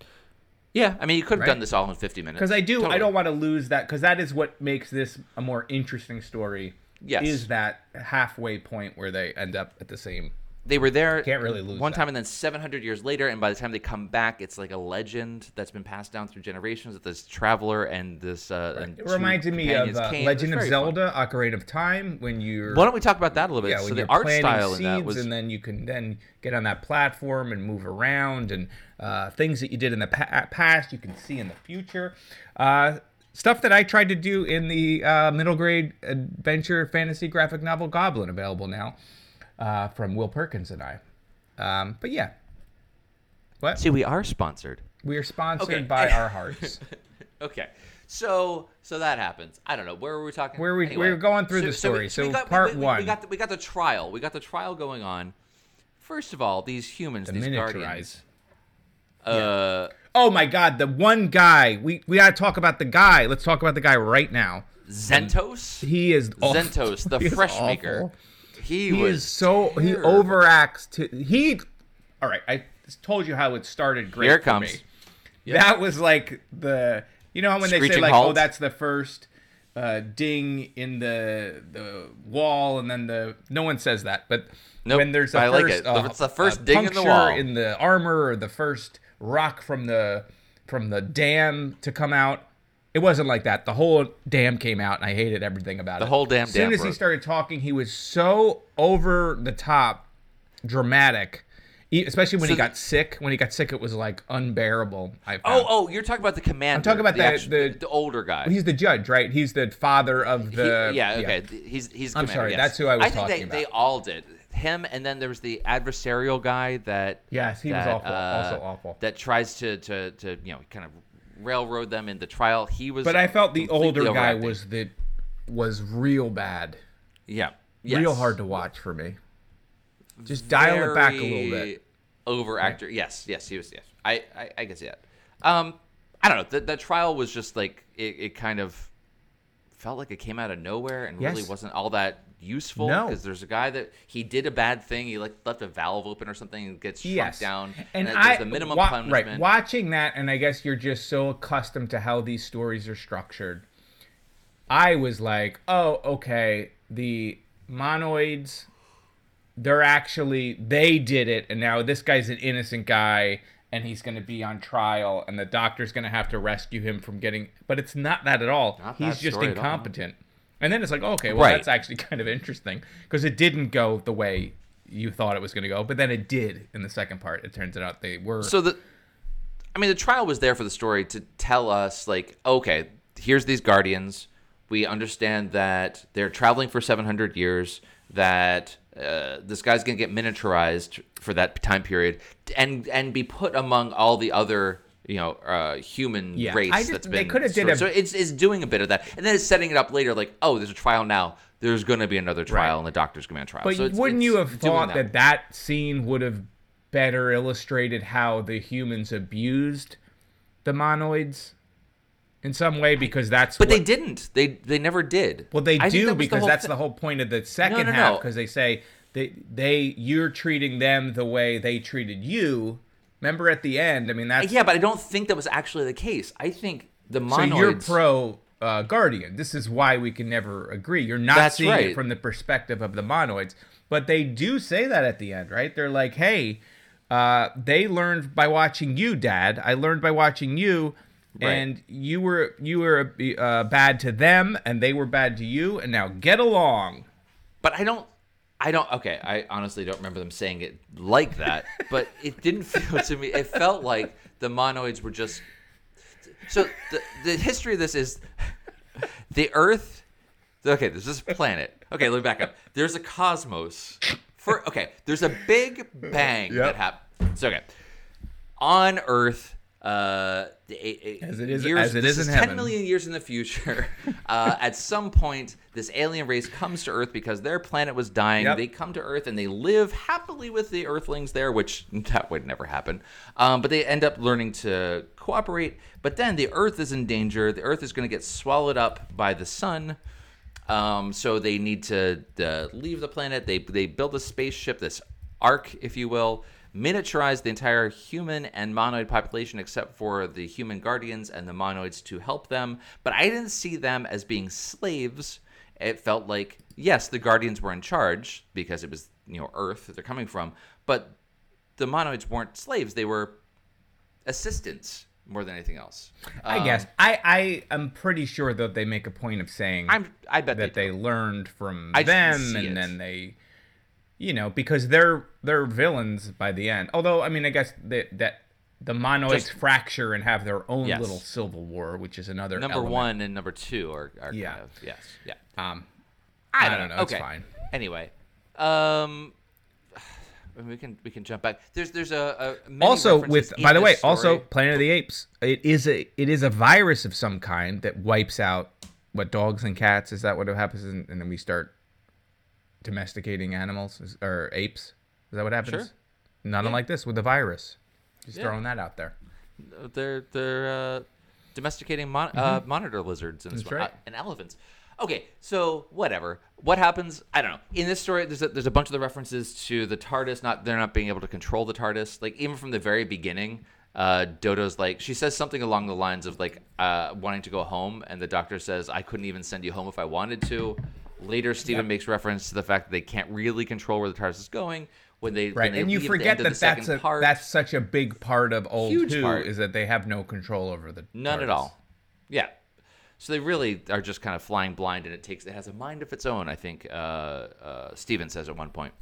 Yeah, I mean, you could have Right? done this all in 50 minutes. Because I do, I don't want to lose that. Because that is what makes this a more interesting story. Yes. Is that halfway point where they end up at the same? They were there. Can't really lose one that. time, and then 700 years later, and by the time they come back, it's like a legend that's been passed down through generations. That this traveler and this. Uh, and It reminded me of uh, came. It was Legend of very fun. Zelda: Ocarina of Time when you're. Why don't we talk about that a little bit? Yeah, so the art style in seeds, that was and then you can then get on that platform and move around, and uh, things that you did in the pa- past you can see in the future. Uh, stuff that I tried to do in the uh, middle grade adventure fantasy graphic novel Goblin, available now uh, from Will Perkins and I. Um, but yeah, what See, we are sponsored. we are sponsored Okay. by our hearts. Okay. So so that happens. I don't know where were we talking. Where we- we were going through the story. So part we, we, one. We got the, we got the trial. We got the trial going on. First of all, these humans, The these miniaturize. guardians. Uh, Oh my God, the one guy we we gotta talk about the guy. Let's talk about the guy right now. Zentos. He is awful. Zentos, the He is fresh awful. Maker. He, He was is so he overacts to he. All right, I told you how it started. Great Here it for comes. me. That was like the you know when they say Screeching like oh that's the first uh, ding in the the wall and then the no one says that but Nope, when there's a I like first it. uh, It's the first uh, ding in the wall. in the armor or the first rock from the from the dam to come out. It wasn't like that. The whole dam came out, and I hated everything about it. The whole damn As soon as he started talking, he was so over the top, dramatic. Especially when So he got sick. When he got sick, it was like unbearable. I Oh, found. oh, you're talking about the commander. I'm talking about the- actu- the- the older guy. He's the judge, right? He's the father of He- the. yeah, okay. He's he's. I'm sorry, yes. that's who I was I think talking they, they all did. Him and then there was the adversarial guy that. Yes, he was awful, uh, also awful. That tries to to to you know kind of railroad them into trial. He was. But I felt the older guy was the was real bad. yeah Real hard to watch for me. Just dial it back a little bit. Over actor. Yes, yes, he was. Yes, I I, I can see that. Um, I don't know. The, the trial was just like it, it. kind of felt like it came out of nowhere and really wasn't all that useful. No. because there's a guy that he did a bad thing. He like left a valve open or something and gets shrunk yes. down. And, I the minimum wa- punishment. right watching that, and I guess you're just so accustomed to how these stories are structured. I was like, oh, okay, the monoids, they're actually they did it, and now this guy's an innocent guy, and he's going to be on trial, and the doctor's going to have to rescue him from getting. But it's not that at all. Not he's just story at all. incompetent. And then it's like, okay, well, Right. that's actually kind of interesting because it didn't go the way you thought it was going to go, but then it did in the second part. It turns out they were. So the, I mean, the trial was there for the story to tell us, like, okay, here's these guardians. We understand that they're traveling for 700 years. That uh, this guy's gonna get miniaturized for that time period, and and be put among all the other. You know, uh, human Yeah, race just- that's they been. coulda did a- so it's, it's doing a bit of that, and then it's setting it up later, like, oh, there's a trial now. There's going to be another trial, Right. and the doctor's going to trial. but so it's, wouldn't it's you have thought that. that scene would have better illustrated how the humans abused the monoids in some way because that's But what, they didn't. They they never did. well they I do that because whole that's thi- the whole point of the second no, half no. because they say they they you're treating them the way they treated you. Remember at the end? I mean that's Yeah, but I don't think that was actually the case. I think the monoids. so you're pro uh, Guardian. This is why we can never agree. You're not That's seeing it from the perspective of the monoids, but they do say that at the end, right? They're like, "Hey, uh, they learned by watching you, Dad. I learned by watching you." Right. And you were you were uh, bad to them, and they were bad to you, and now get along. But I don't. I don't. Okay, I honestly don't remember them saying it like that. but it didn't feel to me. It felt like the monoids were just. So the the history of this is, the Earth. Okay, there's this planet. Okay, let me back up. There's a cosmos. For okay, there's a big bang Yep. that happened. So okay, on Earth. Uh, a- a- As it is- years, as it is in 10 heaven. million years in the future, uh, at some point, this alien race comes to Earth because their planet was dying. Yep. They come to Earth and they live happily with the Earthlings there, which that would never happen. Um, but they end up learning to cooperate. But then the Earth is in danger. The Earth is going to get swallowed up by the sun. Um, so they need to uh, leave the planet. They they build a spaceship, this ark, if you will, miniaturize the entire human and monoid population, except for the human guardians and the monoids to help them. But I didn't see them as being slaves. It felt like yes, the guardians were in charge because it was you know Earth that they're coming from, but the monoids weren't slaves. They were assistants more than anything else. I Um, guess I I am pretty sure that they make a point of saying I'm. I bet that they. they learned from I them and it. then they you know because they're they're villains by the end although i mean i guess that that the monoids Just- fracture and have their own Yes. little civil war which is another number element. one and number two are, are Yeah. kind of yes yeah um i I don't, don't know, know, it's okay fine. anyway um we can we can jump back there's there's a, a many also with by the way this also planet of the apes it is a it is a virus of some kind that wipes out what dogs and cats is that what happens and, and then we start domesticating animals or apes is that what happens Sure. not unlike this with the virus just Yeah. throwing that out there they're they're uh, domesticating mon- uh, monitor lizards and, Mm-hmm. Right. uh, and elephants. Okay, so whatever. What happens? I don't know. In this story, there's a, there's a bunch of the references to the TARDIS. Not they're not being able to control the TARDIS. Like even from the very beginning, uh, Dodo's like she says something along the lines of like uh, wanting to go home, and the Doctor says, "I couldn't even send you home if I wanted to." Later, Steven makes reference to the fact that they can't really control where the TARDIS is going when they when right they and you leave at the forget that that's a, part. that's such a big part of old Huge Who part. is that they have no control over the None at all. Yeah. So they really are just kind of flying blind, and it takes it has a mind of its own. I think uh, uh, Steven says at one point,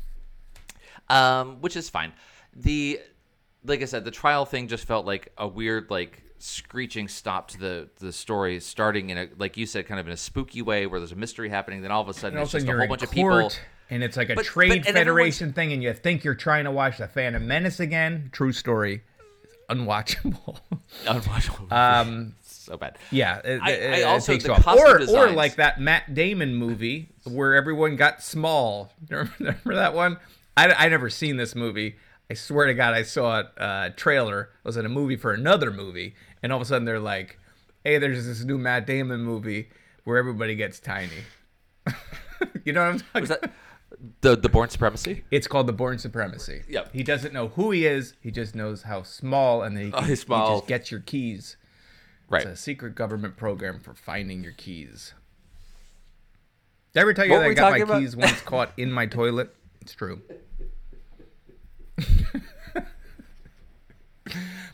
um, which is fine. The like I said, the trial thing just felt like a weird like screeching stop to the the story, starting in a like you said, kind of in a spooky way where there's a mystery happening. Then all of a sudden, it's just a whole bunch of people. and it's like a But- trade but- federation thing, and you think you're trying to watch the Phantom Menace again. True story, It's unwatchable. Unwatchable. um, so bad. yeah, it, I- it- I it also- takes the off. costume Or, or like that Matt Damon movie where everyone got small. Remember, remember that one? I I never seen this movie. I swear to God, I saw a Uh, trailer it was in a movie for another movie, and all of a sudden they're like, "Hey, there's this new Matt Damon movie where everybody gets tiny." you know what I'm talking? Was that the the Bourne Supremacy? It's called the Bourne Supremacy. Yep. He doesn't know who he is. He just knows how small, and then he, Oh, he just gets your keys. Right. It's a secret government program for finding your keys. Did I ever tell you What that I got my about? keys once caught in my toilet? It's true.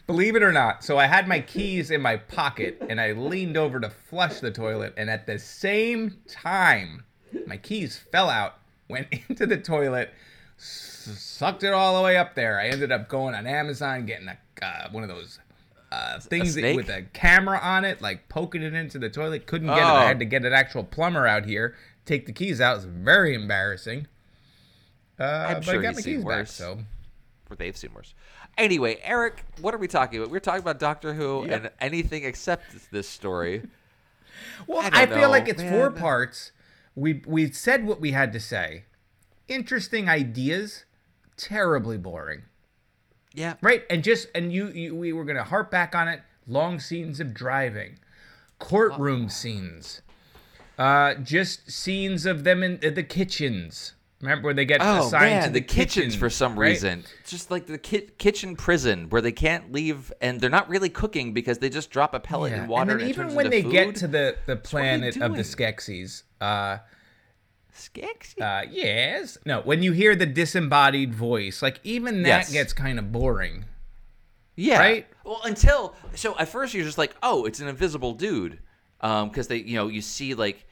Believe it or not, so I had my keys in my pocket and I leaned over to flush the toilet, and at the same time, my keys fell out, went into the toilet, s- sucked it all the way up there. I ended up going on Amazon getting a uh, one of those uh, things that, with a camera on it, like poking it into the toilet. Couldn't get it. I Oh. had to get an actual plumber out here take the keys out. It was very embarrassing. Uh, I'm but sure I got my keys back. So Or they've seen worse. Anyway, Eric, what are we talking about? We're talking about Doctor Who Yep. and anything except this story. Well, I I, feel know, like it's four parts. We we said what we had to say. Interesting ideas, terribly boring. Yeah. Right? And just and you, you we were gonna harp back on it. long scenes of driving, courtroom scenes, uh, just scenes of them in uh, the kitchens. Remember where they get Oh assigned man, to the, the, kitchens kitchen, for some right? reason, just like the ki- kitchen prison where they can't leave and they're not really cooking because they just drop a pellet Yeah, in water and it even when they get to the the what are they planet of the? Skeksis, uh, Skeksis? uh, yes, no, when you hear the disembodied voice, like even that Yes. gets kind of boring. Yeah. Right? Well, until so at first you're just like, oh, it's an invisible dude, um, because they, you know, you see like.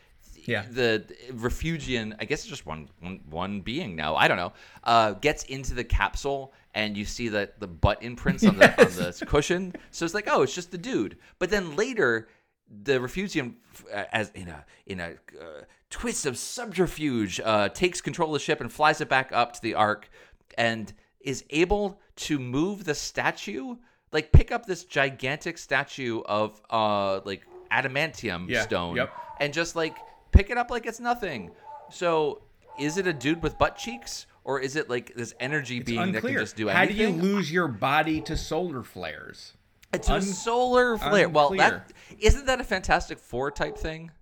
Yeah. The Refusian, I guess it's just one, one, one being now. I don't know. Uh, gets into the capsule, and you see that the butt imprints on the on the cushion. So it's like, oh, it's just the dude. But then later, the Refusian, uh, as in a in a uh, twist of subterfuge, uh, takes control of the ship and flies it back up to the Ark, and is able to move the statue, like pick up this gigantic statue of uh like adamantium Yeah, stone, yep. and just like pick it up like it's nothing. So is it a dude with butt cheeks? Or is it like this energy being that can just do anything? How do you lose your body to solar flares? It's a solar flare. Well, unclear. that isn't that a Fantastic Four type thing?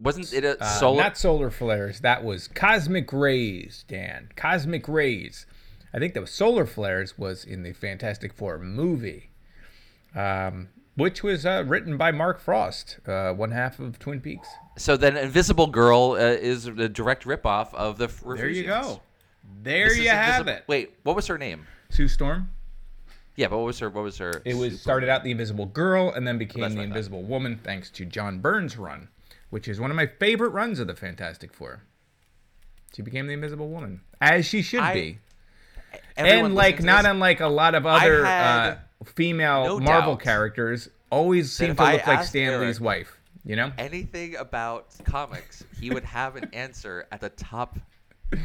Wasn't it a Uh, solar? Not solar flares. That was cosmic rays, Dan. Cosmic rays. I think that was solar flares was in the Fantastic Four movie, um, which was uh, written by Mark Frost, uh, one half of Twin Peaks. so then, Invisible Girl uh, is a direct ripoff of the. F- There you go. There This is you have Invisible- it. Wait, what was her name? Sue Storm. Yeah, but what was her? What was her? It was started out the Invisible Girl and then became the. Invisible Woman, thanks to John Byrne's run, which is one of my favorite runs of the Fantastic Four. She became the Invisible Woman, as she should I- be. And like not this- unlike a lot of other had uh, female no Marvel doubt characters, always seem to look like Stan Lee's Eric- wife. You know? anything about comics, he would have an answer at the top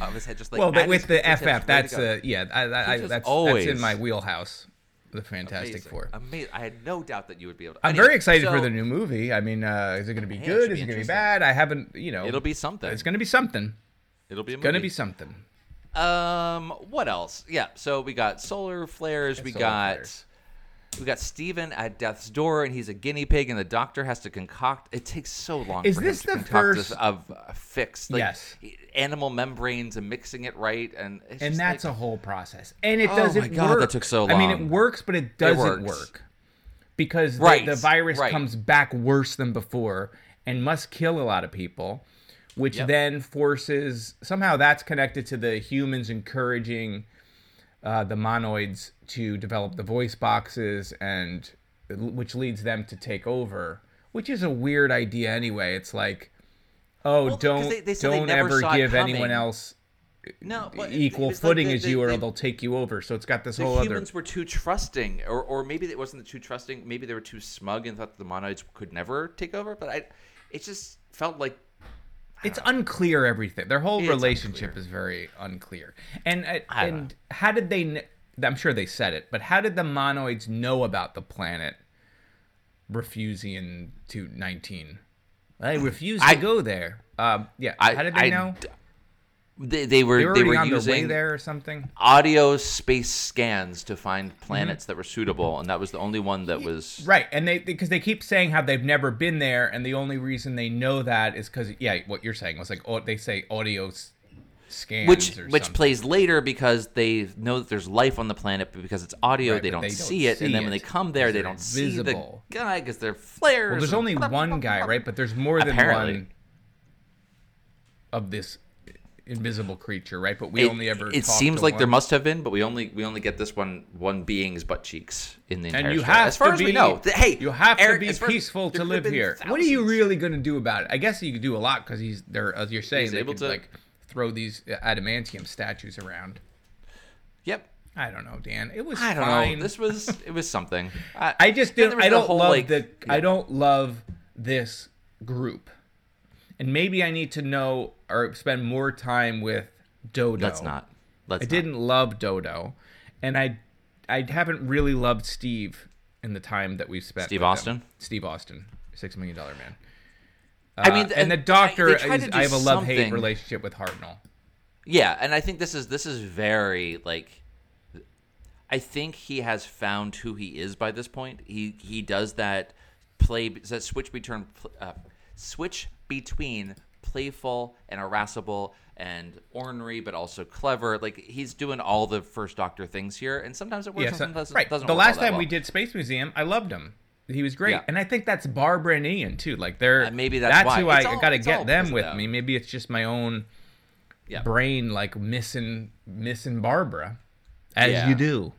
of his head, just like well, but with the FF, that's uh, yeah, I, I, I, that's just that's always- in my wheelhouse. The Fantastic Amazing. Four. Amazing. I had no doubt that you would be able to. I'm Anyway, very excited for the new movie. I mean, uh, is it going to be good? Is be it going to be bad? I haven't, you know. It'll be something. It's going to be something. It'll be a Going to be something. Um, what else? Yeah, so we got solar flares. we solar got flares. We got Steven at death's door, and he's a guinea pig, and the doctor has to concoct. It takes so long. Is for this him to the concoct this first- of a fix? Like, Yes. Animal membranes and mixing it right, and it's and just that's like, a whole process. And it Oh doesn't Oh my God, that work. took so long. I mean, it long. works, but it doesn't works. work because the- Right, the, virus right. comes back worse than before and must kill a lot of people, which Yep. then forces somehow that's connected to the humans encouraging uh, the monoids to develop the voice boxes and which leads them to take over, which is a weird idea anyway. It's like, oh, Well, don't they- they don't ever give anyone else no but equal it's like footing as you, or the- they'll take you over. So it's got this the whole humans other. were too trusting, or or maybe it wasn't too trusting. Maybe they were too smug and thought the monoids could never take over. But I, it just felt like It's unclear everything. Their whole It's relationship unclear. is very unclear. And uh, and how did they? kn- I'm sure they said it, but how did the monoids know about the planet Refusian to 19? They refused I- to go there. Um, yeah. I. how did they I- know? They, they were They were they were on their way using there or something. audio space scans to find Mm-hmm. planets that were suitable, and that was the only one that was Right, and they because they keep saying how they've never been there, and the only reason they know that is because yeah, what you're saying was like oh, they say audio s- scans, which which something. plays later because they know that there's life on the planet, but because it's audio, Right, they, don't they don't see it, see and then when they come there, they don't see the guy because they're flares. Well, there's only blah, blah, one blah, guy, right? But there's more than Apparently. one of this invisible creature, right? But we It, only ever. it seems like there must have been, but we only we only get this one one being's butt cheeks in the entire And you story. have as far to as be. we know. Th- hey, you have Eric, to be as far as- peaceful to live here. What are you really going to do about it? I guess you could do a lot because he's there, as you're saying, He's they able could to- like throw these uh, adamantium statues around. Yep. I don't know, Dan. It was I don't fine. know. This was it was something. I, I just don't. I don't whole, love like- the. I don't love this group, and maybe I need to know or spend more time with Dodo. Let's not. Let's I not. didn't love Dodo, and I, I haven't really loved Steve in the time that we've spent. Steve. Austin? Steve Austin, Six Million Dollar Man. I mean, Uh, and the Doctor, tried is, I have a love hate relationship with Hartnell. Yeah, and I think this is this is very like I think he has found who he is by this point. He he does that play that switch between uh, switch between playful and irascible and ornery, but also clever. Like he's doing all the first Doctor things here, and sometimes it works. Yeah, so- sometimes right. doesn't. the last time well. we did Space Museum, I loved him. He was great, Yeah. and I think that's Barbara and Ian too. Like they're Uh, maybe that's why. who I It's all- got to get them with me. Maybe it's just my own Yeah. brain like missing missing Barbara, as Yeah. you do.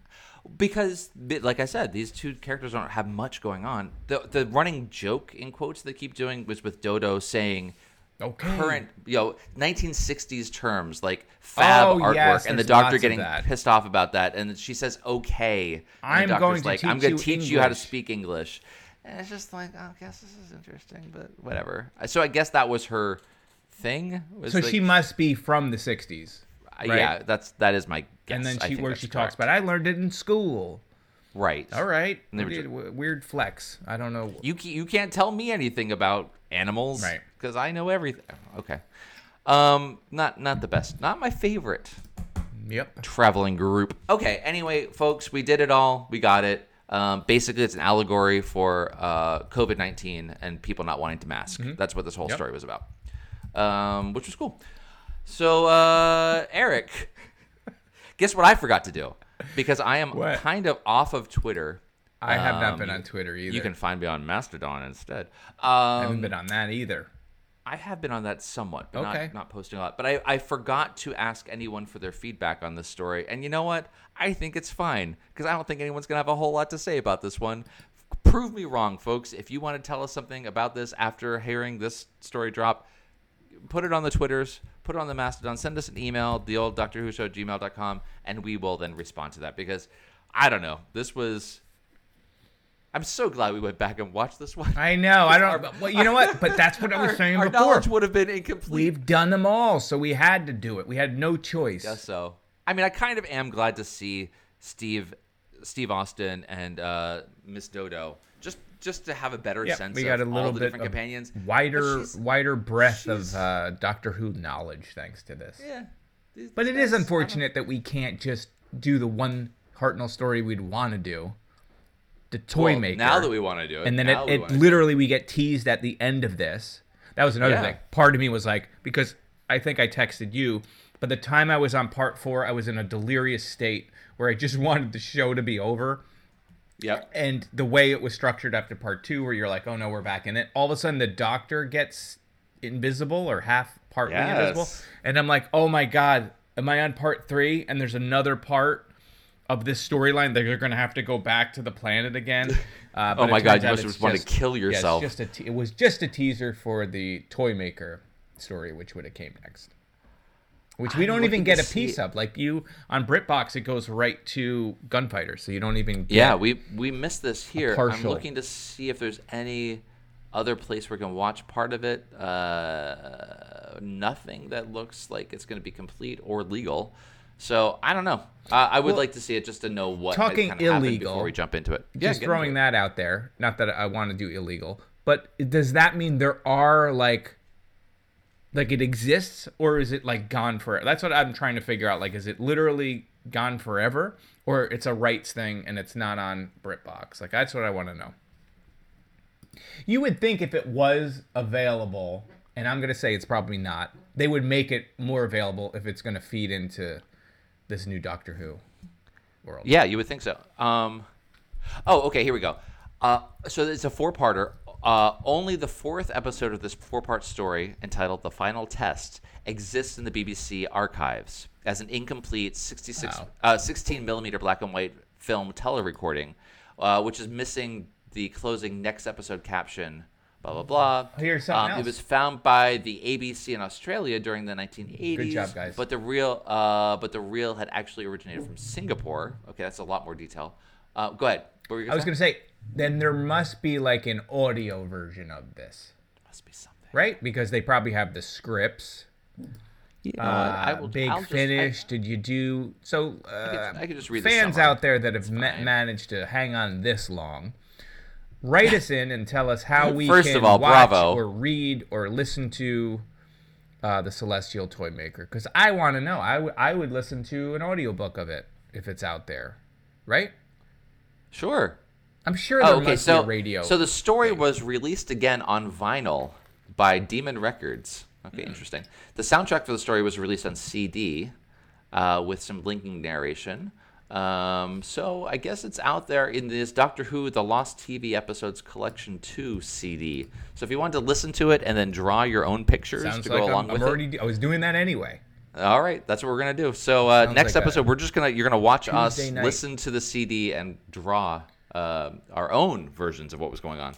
because like i said these two characters don't have much going on the the running joke in quotes they keep doing was with dodo saying Okay. current you know 1960s terms like fab Oh, artwork yes, and the doctor getting pissed off about that and she says okay I'm going to like i'm teach going you to teach you how to speak english and it's just like oh, i guess this is interesting but whatever so i guess that was her thing was So like- she must be from the '60s, uh, right? yeah that's that is my guess and then she where she talks about I learned it in school. right All right, And they were weird, ju- weird flex. I don't know. You you can't tell me anything about animals, Right. Because I know everything. Okay, um, not not the best, not my favorite Yep. traveling group. Okay, anyway, folks, we did it all. We got it. Um, basically, it's an allegory for uh, COVID nineteen and people not wanting to mask. That's what this whole Mm-hmm. Yep. story was about, um, which was cool. So, uh, Eric, guess what I forgot to do because I am What? kind of off of Twitter. I have not Um, been on Twitter either. You can find me on Mastodon instead. I Um, haven't been on that either. I have been on that somewhat, but Okay. not, not posting a lot. But I, I forgot to ask anyone for their feedback on this story. And you know what? I think it's fine because I don't think anyone's going to have a whole lot to say about this one. Prove me wrong, folks. If you want to tell us something about this after hearing this story drop, put it on the Twitters, put it on the Mastodon, send us an email, the old Doctor Who Show gmail.com, and we will then respond to that because I don't know. This was. I'm so glad we went back and watched this one. I know. I don't. Well, you know what? But that's what I was saying our before. knowledge would have been incomplete. We've done them all, so we had to do it. We had no choice. guess so. I mean, I kind of am glad to see Steve, Steve Austin and uh, Miss Dodo just just to have a better Yep, sense we got a little bit different companions. Wider, wider breadth of uh, Doctor Who knowledge thanks to this. Yeah, But it is guys- I don't- unfortunate that we can't just do the one Hartnell story we'd want to do, the Toy Well, Maker. Now that we want to do it, and then it, we it literally we get teased at the end of this. That was another Yeah. thing. Part of me was like, because I think I texted you, but the time I was on part four, I was in a delirious state where I just wanted the show to be over. Yep. And the way it was structured after part two, where you're like, oh no, we're back in it. All of a sudden, the doctor gets invisible or half partly Yes. invisible, and I'm like, oh my god, am I on part three? And there's another part of this storyline that you're going to have to go back to the planet again. Uh, but Oh my God, you must just wanna just- kill yeah, yourself. just a te- it was just a teaser for the Toy Maker story, which would have came next. Which we I'm don't even get a piece see- of. Like you on BritBox, it goes right to Gunfighter, so you don't even. Get, Yeah, we we missed this here. I'm looking to see if there's any other place we can watch part of it. Uh, nothing that looks like it's going to be complete or legal. So I don't know. Uh, I would Well, like to see it just to know what talking kind of illegal, before we jump into it. just get into throwing it. that out there. Not that I want to do illegal, but does that mean there are like, like it exists, or is it like gone forever? That's what I'm trying to figure out. Like, is it literally gone forever, or it's a rights thing and it's not on BritBox? Like, that's what I want to know. You would think if it was available, and I'm gonna say it's probably not, they would make it more available if it's gonna feed into this new Doctor Who world. Yeah, you would think so. Um, oh, okay. Here we go. Uh, so it's a four-parter. Uh, only the fourth episode of this four-part story, entitled "The Final Test," exists in the BBC archives as an incomplete 66, Wow. uh, 16 millimeter black and white film telerecording, uh, which is missing the closing next episode caption. Blah blah blah. Here's something Um, It was found by the ABC in Australia during the 1980s. Good job, guys. But the real, uh, but the reel had actually originated from Singapore. Okay, that's a lot more detail. Uh, go ahead. What were you I was gonna say, then there must be like an audio version of this, must be something. right? Because they probably have the scripts. You know Uh. I will, big I'll just- I- finish. Did you do so? Uh, could- I could just read the fans summary. out there that have ma- managed to hang on this long. Write us in and tell us how we First can of all, watch bravo. or read or listen to uh, the Celestial Toy Maker because I want to know. I would- I would listen to an audiobook of it if it's out there. right? Sure. I'm sure there Oh, okay. must So, be a radio. so the story was released again on vinyl by Demon Records. Okay, Hmm. interesting. The soundtrack for the story was released on CD uh, with some linking narration. Um, so I guess it's out there in this Doctor Who: The Lost TV Episodes Collection Two CD. So if you want to listen to it and then draw your own pictures Sounds to like go I'm, along I'm with already. it. I was doing that anyway. All right, that's what we're gonna do. So uh, next like episode, we're just gonna you're gonna watch us night. listen to the CD and draw uh, our own versions of what was going on.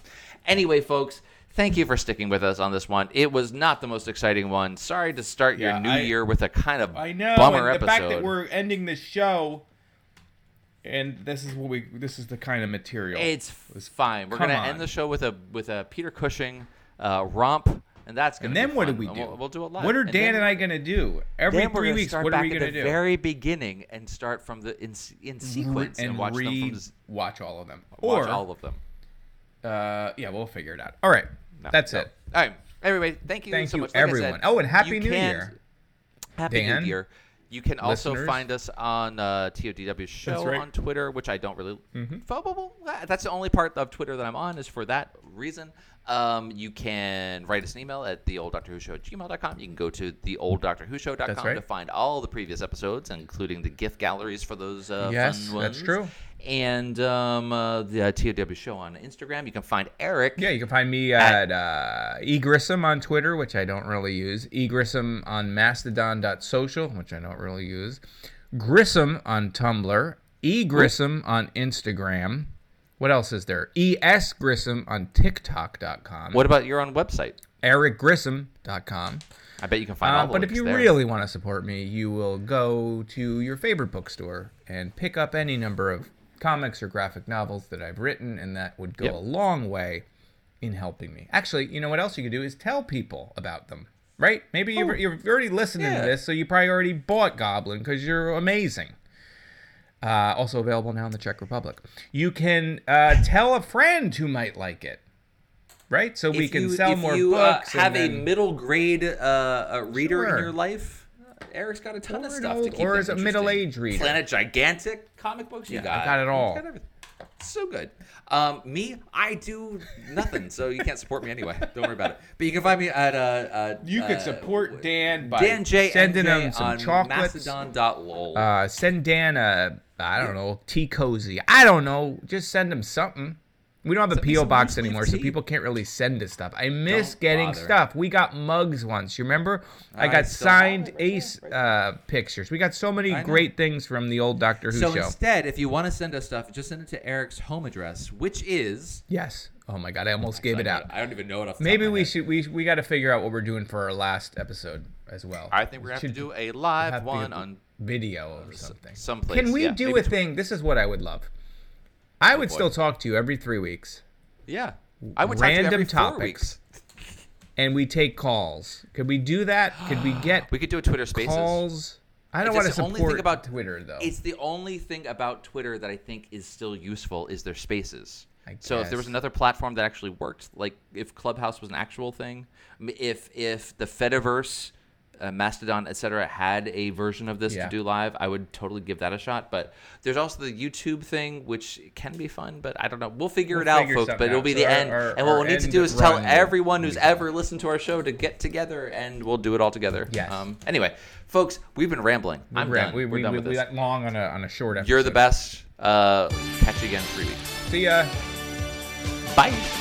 Anyway, folks, thank you for sticking with us on this one. It was not the most exciting one. Sorry to start Yeah, your new I- year with a kind of I know. bummer and the episode. fact that we're ending the show, and this is what we. This is the kind of material. it's fine. We're gonna on. end the show with a with a Peter Cushing uh, romp, and that's gonna. and then what do we do? We'll, we'll do it live. What are And Dan and I gonna do every three weeks? What are we gonna do? very beginning and start from the in, in sequence and, and watch them from re s- watch all of them. watch or all of them. uh, yeah, we'll figure it out. All right, No, that's no. it. All right. Everybody, thank you Thank so you, much. Like I said, everyone. Oh, and Happy New Year. Happy Dan, New Year. You can also listeners. find us on uh, TODW show That's right. On Twitter, which I don't really. Bo- That's the only part of Twitter that I'm on is for that reason. Um, you can write us an email at the old Doctor Who Show at gmail.com. You can go to the old Doctor Who Show.com That's right. to find all the previous episodes, including the gift galleries for those uh, Yes, fun ones. that's true. And um, uh, the uh, TOW Show on Instagram. You can find Eric. Yeah, you can find me at uh, egrissom on Twitter, which I don't really use. egrissom on mastodon.social, which I don't really use. Grissom on Tumblr. egrissom on Instagram. What else is there? Es Grissom on TikTok.com. What about your own website? EricGrissom.com. I bet you can find Uh, all the but if you there. really want to support me, you will go to your favorite bookstore and pick up any number of comics or graphic novels that I've written, and that would go Yep. a long way in helping me. Actually, you know what else you could do is tell people about them, right? Maybe you've, you've already listened Oh. yeah. to this, so you probably already bought Goblin because you're amazing. Uh, also available now in the Czech Republic. You can uh, tell a friend who might like it, right? So we can you- sell if more you, uh, books. and have a middle grade uh, uh, reader Sure. in your life. Eric's got a ton of Or an stuff to old- keep or them is a middle-aged reader. Planet Gigantic comic books. You Yeah, I got. got it all. got. So good. Um, me, I do nothing, so you can't support me anyway. Don't worry about it. But you can find me at uh, uh You uh, could support Dan by Dan J sending NJ him some on chocolates. Mastodon.lol. Uh, send Dan a I don't know tea cozy. I don't know. Just send him something. We don't have a Send PO some box anymore, so people can't really send us stuff. I miss Don't getting bother. stuff. We got mugs once. You remember? I I got still signed right Ace right uh, pictures. We got so many great things from the old Doctor Who so show. instead, if you want to send us stuff, just send it to Eric's home address, which is. yes. Oh my God! I almost gave it out. I don't even know it off the top Maybe of my we head. should we we got to figure out what we're doing for our last episode as well. I think we're gonna have to do a live one a on video or something. someplace. Can we yeah, do a tw- thing? This is what I would love. I would boy. still talk to you every three weeks. Yeah, I would talk to you Random topics. weeks. And we take calls. Could we do that? Could we get We could do a Twitter Spaces. calls? I don't want to the only thing about Twitter though. It's the only thing about Twitter that I think is still useful is their spaces. I So if there was another platform that actually worked, like if Clubhouse was an actual thing, if if the Fediverse, uh, Mastodon, etc., had a version of this Yeah. to do live, I would totally give that a shot. But there's also the YouTube thing, which can be fun, but I don't know. We'll figure We'll it out, folks. But it'll be So the our- end. our- and what we'll need to do is tell everyone who's ever listened to our show to get together, and we'll do it all together. Yes. Um, anyway, folks, we've been rambling. I'm we, done. We, We're done we, with we this. got long on a on a short episode. You're the best. Uh, catch you again in three weeks. See ya. Bye.